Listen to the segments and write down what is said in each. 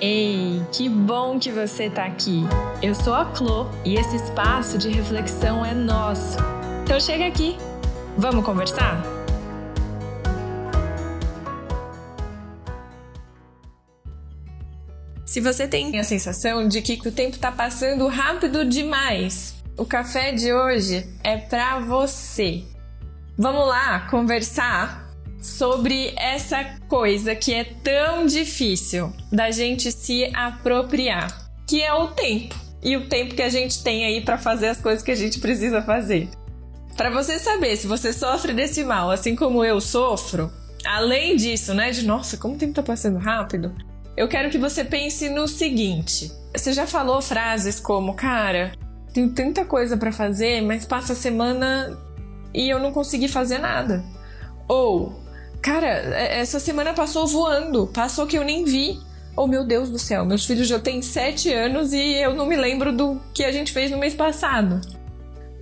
Ei, que bom que você está aqui! Eu sou a Clo e esse espaço de reflexão é nosso. Então chega aqui, vamos conversar? Se você tem a sensação de que o tempo está passando rápido demais, o café de hoje é para você. Vamos lá conversar sobre essa coisa que é tão difícil da gente se apropriar, que é o tempo. E o tempo que a gente tem aí para fazer as coisas que a gente precisa fazer. Para você saber se você sofre desse mal, assim como eu sofro, além disso, né, de nossa, como o tempo tá passando rápido, eu quero que você pense no seguinte. Você já falou frases como, cara, tenho tanta coisa para fazer, mas passa a semana e eu não consegui fazer nada. Ou, Cara, é, essa semana passou voando, passou que eu nem vi. Oh meu Deus do céu, meus filhos já têm 7 anos e eu não me lembro do que a gente fez no mês passado.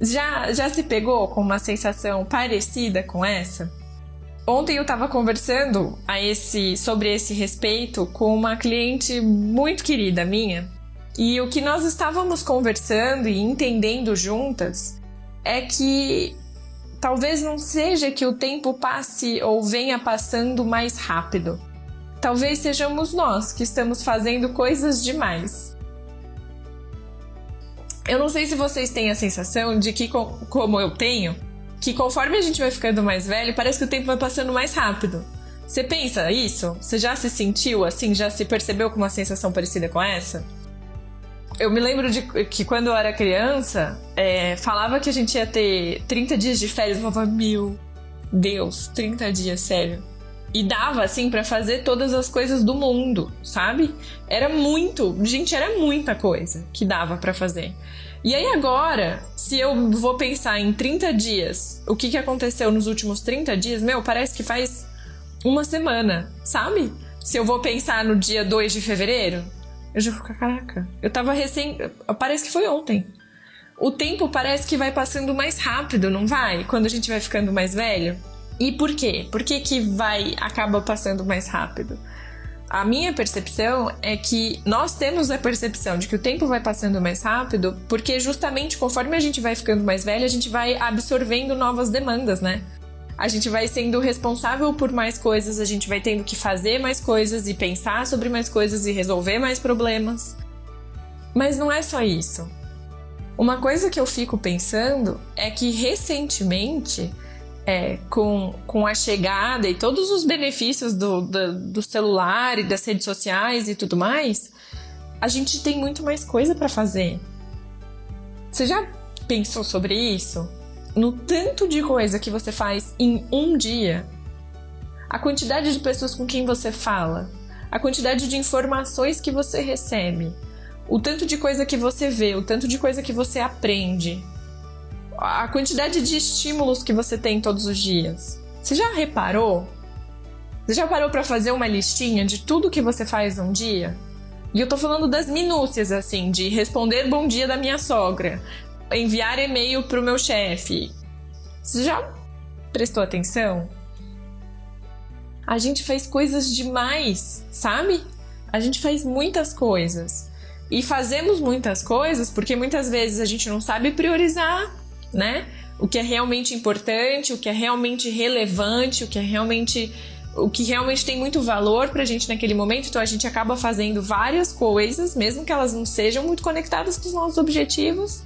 Já, já se pegou com uma sensação parecida com essa? Ontem eu estava conversando a esse, sobre esse respeito com uma cliente muito querida minha. E o que nós estávamos conversando e entendendo juntas é que Talvez não seja que o tempo passe ou venha passando mais rápido. Talvez sejamos nós que estamos fazendo coisas demais. Eu não sei se vocês têm a sensação de que, como eu tenho, que conforme a gente vai ficando mais velho, parece que o tempo vai passando mais rápido. Você pensa isso? Você já se sentiu assim? Já se percebeu com uma sensação parecida com essa? Eu me lembro de que quando eu era criança, é, falava que a gente ia ter 30 dias de férias. Eu falava, meu Deus, 30 dias, sério. E dava, assim, para fazer todas as coisas do mundo, sabe? Era muito, gente, era muita coisa que dava para fazer. E aí agora, se eu vou pensar em 30 dias, o que, que aconteceu nos últimos 30 dias, meu, parece que faz uma semana, sabe? Se eu vou pensar no dia 2 de fevereiro, eu já fico, caraca. Eu tava recém. Parece que foi ontem. O tempo parece que vai passando mais rápido, não vai? Quando a gente vai ficando mais velho. E por quê? Por que, que vai acaba passando mais rápido? A minha percepção é que nós temos a percepção de que o tempo vai passando mais rápido, porque justamente conforme a gente vai ficando mais velho, a gente vai absorvendo novas demandas, né? A gente vai sendo responsável por mais coisas, a gente vai tendo que fazer mais coisas e pensar sobre mais coisas e resolver mais problemas. Mas não é só isso. Uma coisa que eu fico pensando é que recentemente, é, com, com a chegada e todos os benefícios do, do, do celular e das redes sociais e tudo mais, a gente tem muito mais coisa para fazer. Você já pensou sobre isso? No tanto de coisa que você faz em um dia, a quantidade de pessoas com quem você fala, a quantidade de informações que você recebe, o tanto de coisa que você vê, o tanto de coisa que você aprende, a quantidade de estímulos que você tem todos os dias. Você já reparou? Você já parou para fazer uma listinha de tudo que você faz num dia? E eu tô falando das minúcias, assim, de responder bom dia da minha sogra, enviar e-mail pro meu chefe. Você já prestou atenção? A gente faz coisas demais, sabe? A gente faz muitas coisas. E fazemos muitas coisas porque muitas vezes a gente não sabe priorizar, né? O que é realmente importante, o que é realmente relevante, o que é realmente o que realmente tem muito valor pra gente naquele momento, então a gente acaba fazendo várias coisas, mesmo que elas não sejam muito conectadas com os nossos objetivos,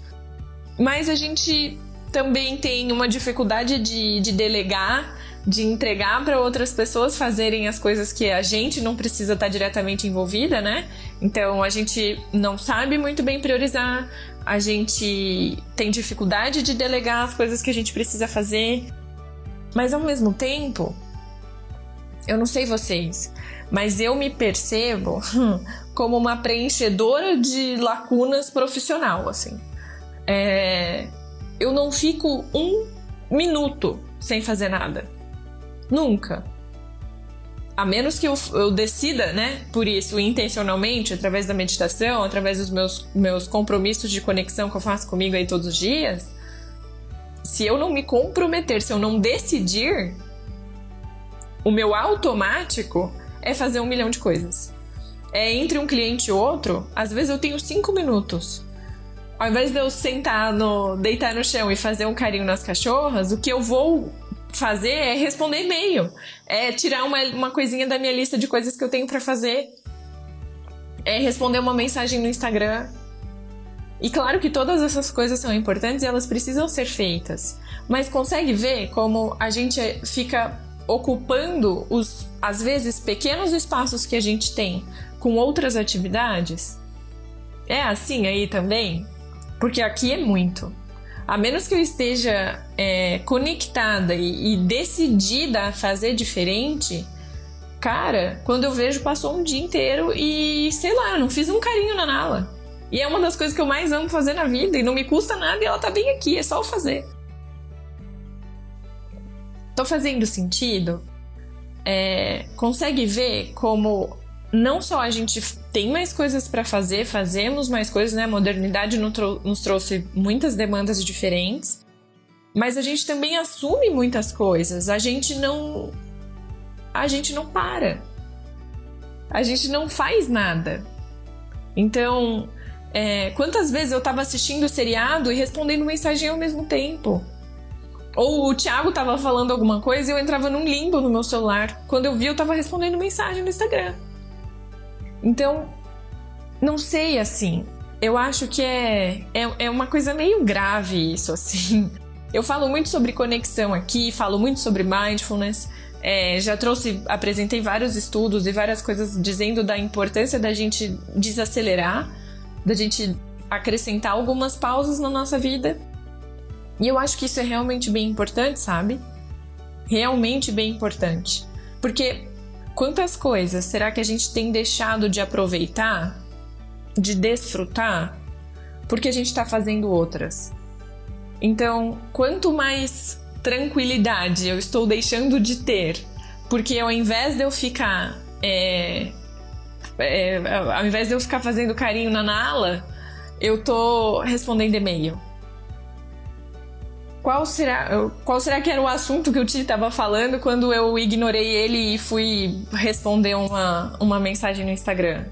mas a gente também tem uma dificuldade de, de delegar, de entregar para outras pessoas fazerem as coisas que a gente não precisa estar diretamente envolvida, né? Então a gente não sabe muito bem priorizar, a gente tem dificuldade de delegar as coisas que a gente precisa fazer, mas ao mesmo tempo, eu não sei vocês, mas eu me percebo como uma preenchedora de lacunas profissional, assim. É, eu não fico um minuto sem fazer nada. Nunca. A menos que eu, eu, decida, né, por isso, intencionalmente, através da meditação, através dos meus, meus compromissos de conexão que eu faço comigo aí todos os dias, se eu não me comprometer, se eu não decidir, o meu automático é fazer um milhão de coisas. é entre um cliente e outro, às vezes eu tenho cinco minutos. Ao invés de eu sentar no. deitar no chão e fazer um carinho nas cachorras, o que eu vou fazer é responder e-mail. É tirar uma, uma coisinha da minha lista de coisas que eu tenho para fazer. É responder uma mensagem no Instagram. E claro que todas essas coisas são importantes e elas precisam ser feitas. Mas consegue ver como a gente fica ocupando os, às vezes, pequenos espaços que a gente tem com outras atividades? É assim aí também? Porque aqui é muito. A menos que eu esteja é, conectada e, e decidida a fazer diferente, cara, quando eu vejo, passou um dia inteiro e, sei lá, não fiz um carinho na Nala. E é uma das coisas que eu mais amo fazer na vida e não me custa nada e ela tá bem aqui, é só eu fazer. Tô fazendo sentido? É, consegue ver como não só a gente tem mais coisas para fazer, fazemos mais coisas, né? A modernidade nos trouxe muitas demandas diferentes, mas a gente também assume muitas coisas. A gente não. A gente não para. A gente não faz nada. Então, é, quantas vezes eu tava assistindo o seriado e respondendo mensagem ao mesmo tempo? Ou o Thiago tava falando alguma coisa e eu entrava num limbo no meu celular. Quando eu vi, eu tava respondendo mensagem no Instagram. Então, não sei assim. Eu acho que é, é, é uma coisa meio grave isso, assim. Eu falo muito sobre conexão aqui, falo muito sobre mindfulness. É, já trouxe, apresentei vários estudos e várias coisas dizendo da importância da gente desacelerar, da gente acrescentar algumas pausas na nossa vida. E eu acho que isso é realmente bem importante, sabe? Realmente bem importante. Porque Quantas coisas será que a gente tem deixado de aproveitar, de desfrutar, porque a gente está fazendo outras? Então, quanto mais tranquilidade eu estou deixando de ter, porque ao invés de eu ficar. É, é, ao invés de eu ficar fazendo carinho na Nala, eu tô respondendo e-mail qual será, qual será que era o assunto que o Ti estava falando quando eu ignorei ele e fui responder uma, uma mensagem no Instagram?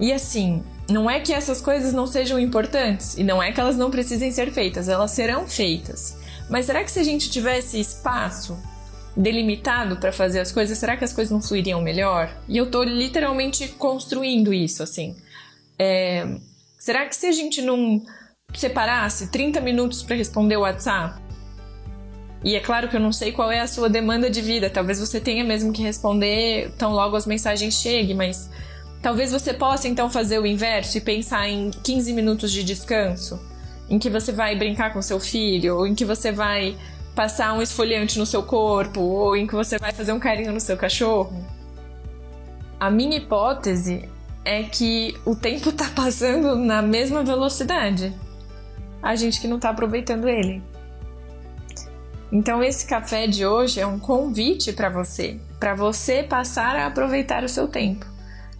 E assim, não é que essas coisas não sejam importantes e não é que elas não precisem ser feitas, elas serão feitas. Mas será que se a gente tivesse espaço delimitado para fazer as coisas, será que as coisas não fluiriam melhor? E eu tô literalmente construindo isso, assim. É, será que se a gente não separasse 30 minutos para responder o WhatsApp? E é claro que eu não sei qual é a sua demanda de vida, talvez você tenha mesmo que responder tão logo as mensagens cheguem, mas talvez você possa então fazer o inverso e pensar em 15 minutos de descanso, em que você vai brincar com seu filho, ou em que você vai passar um esfoliante no seu corpo, ou em que você vai fazer um carinho no seu cachorro. A minha hipótese é que o tempo está passando na mesma velocidade a gente que não está aproveitando ele. Então esse café de hoje é um convite para você, para você passar a aproveitar o seu tempo,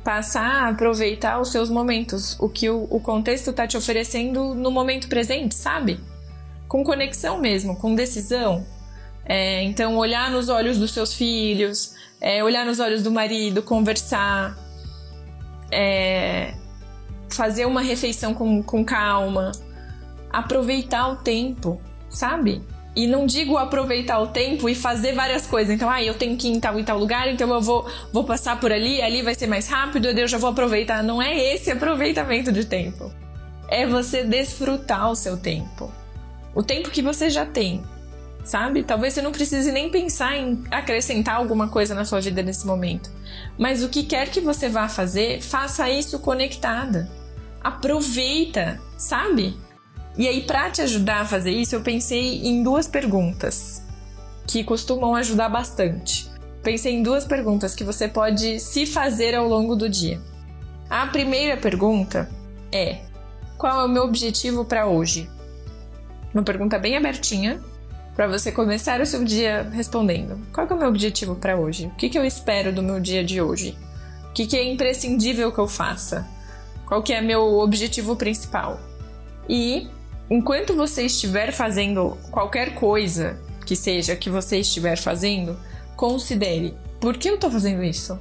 passar a aproveitar os seus momentos, o que o, o contexto está te oferecendo no momento presente, sabe? Com conexão mesmo, com decisão. É, então olhar nos olhos dos seus filhos, é, olhar nos olhos do marido, conversar, é, fazer uma refeição com, com calma aproveitar o tempo, sabe? E não digo aproveitar o tempo e fazer várias coisas. Então, ah, eu tenho que ir em tal e tal lugar, então eu vou, vou passar por ali, ali vai ser mais rápido, eu já vou aproveitar. Não é esse aproveitamento de tempo. É você desfrutar o seu tempo. O tempo que você já tem, sabe? Talvez você não precise nem pensar em acrescentar alguma coisa na sua vida nesse momento. Mas o que quer que você vá fazer, faça isso conectada. Aproveita, sabe? E aí, para te ajudar a fazer isso, eu pensei em duas perguntas que costumam ajudar bastante. Pensei em duas perguntas que você pode se fazer ao longo do dia. A primeira pergunta é: qual é o meu objetivo para hoje? Uma pergunta bem abertinha para você começar o seu dia respondendo: qual é o meu objetivo para hoje? O que, que eu espero do meu dia de hoje? O que, que é imprescindível que eu faça? Qual que é meu objetivo principal? E enquanto você estiver fazendo qualquer coisa que seja que você estiver fazendo, considere: por que eu estou fazendo isso?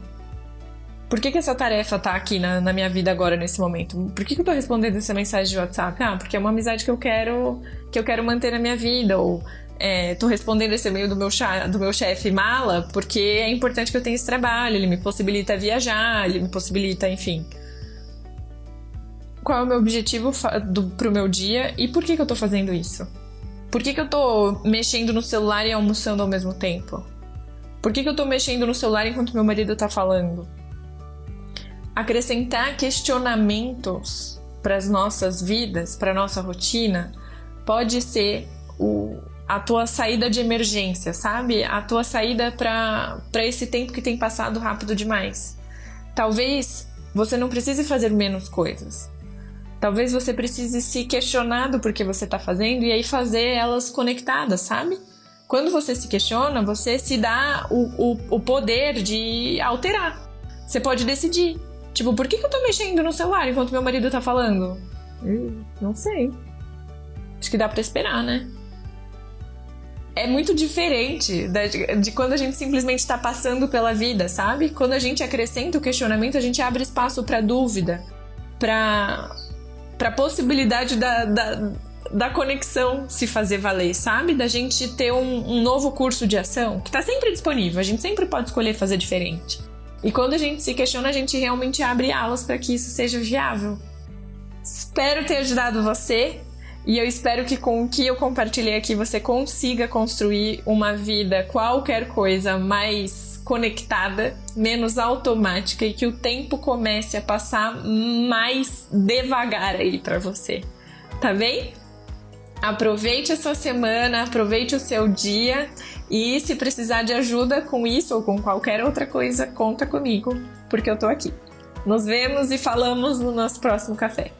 Por que, que essa tarefa tá aqui na, na minha vida agora, nesse momento? Por que, que eu tô respondendo essa mensagem de WhatsApp? Ah, porque é uma amizade que eu quero que eu quero manter na minha vida. Ou é, tô respondendo esse e-mail do meu, do meu chefe mala porque é importante que eu tenha esse trabalho, ele me possibilita viajar, ele me possibilita, enfim. Qual é o meu objetivo do, pro meu dia e por que, que eu tô fazendo isso? Por que, que eu tô mexendo no celular e almoçando ao mesmo tempo? Por que, que eu tô mexendo no celular enquanto meu marido tá falando? acrescentar questionamentos para as nossas vidas, para nossa rotina, pode ser o, a tua saída de emergência, sabe? A tua saída para esse tempo que tem passado rápido demais. Talvez você não precise fazer menos coisas. Talvez você precise se questionar do porquê você está fazendo e aí fazer elas conectadas, sabe? Quando você se questiona, você se dá o, o, o poder de alterar. Você pode decidir Tipo, por que, que eu tô mexendo no celular enquanto meu marido tá falando? Hum, não sei. Acho que dá para esperar, né? É muito diferente de, quando a gente simplesmente tá passando pela vida, sabe? Quando a gente acrescenta o questionamento, a gente abre espaço para dúvida, para para possibilidade da, da, da, conexão se fazer valer, sabe? Da gente ter um, um novo curso de ação que tá sempre disponível, a gente sempre pode escolher fazer diferente. E quando a gente se questiona, a gente realmente abre alas para que isso seja viável. Espero ter ajudado você e eu espero que com o que eu compartilhei aqui você consiga construir uma vida, qualquer coisa, mais conectada, menos automática e que o tempo comece a passar mais devagar aí para você. Tá bem? Aproveite a sua semana, aproveite o seu dia e se precisar de ajuda com isso ou com qualquer outra coisa, conta comigo, porque eu tô aqui. Nos vemos e falamos no nosso próximo café.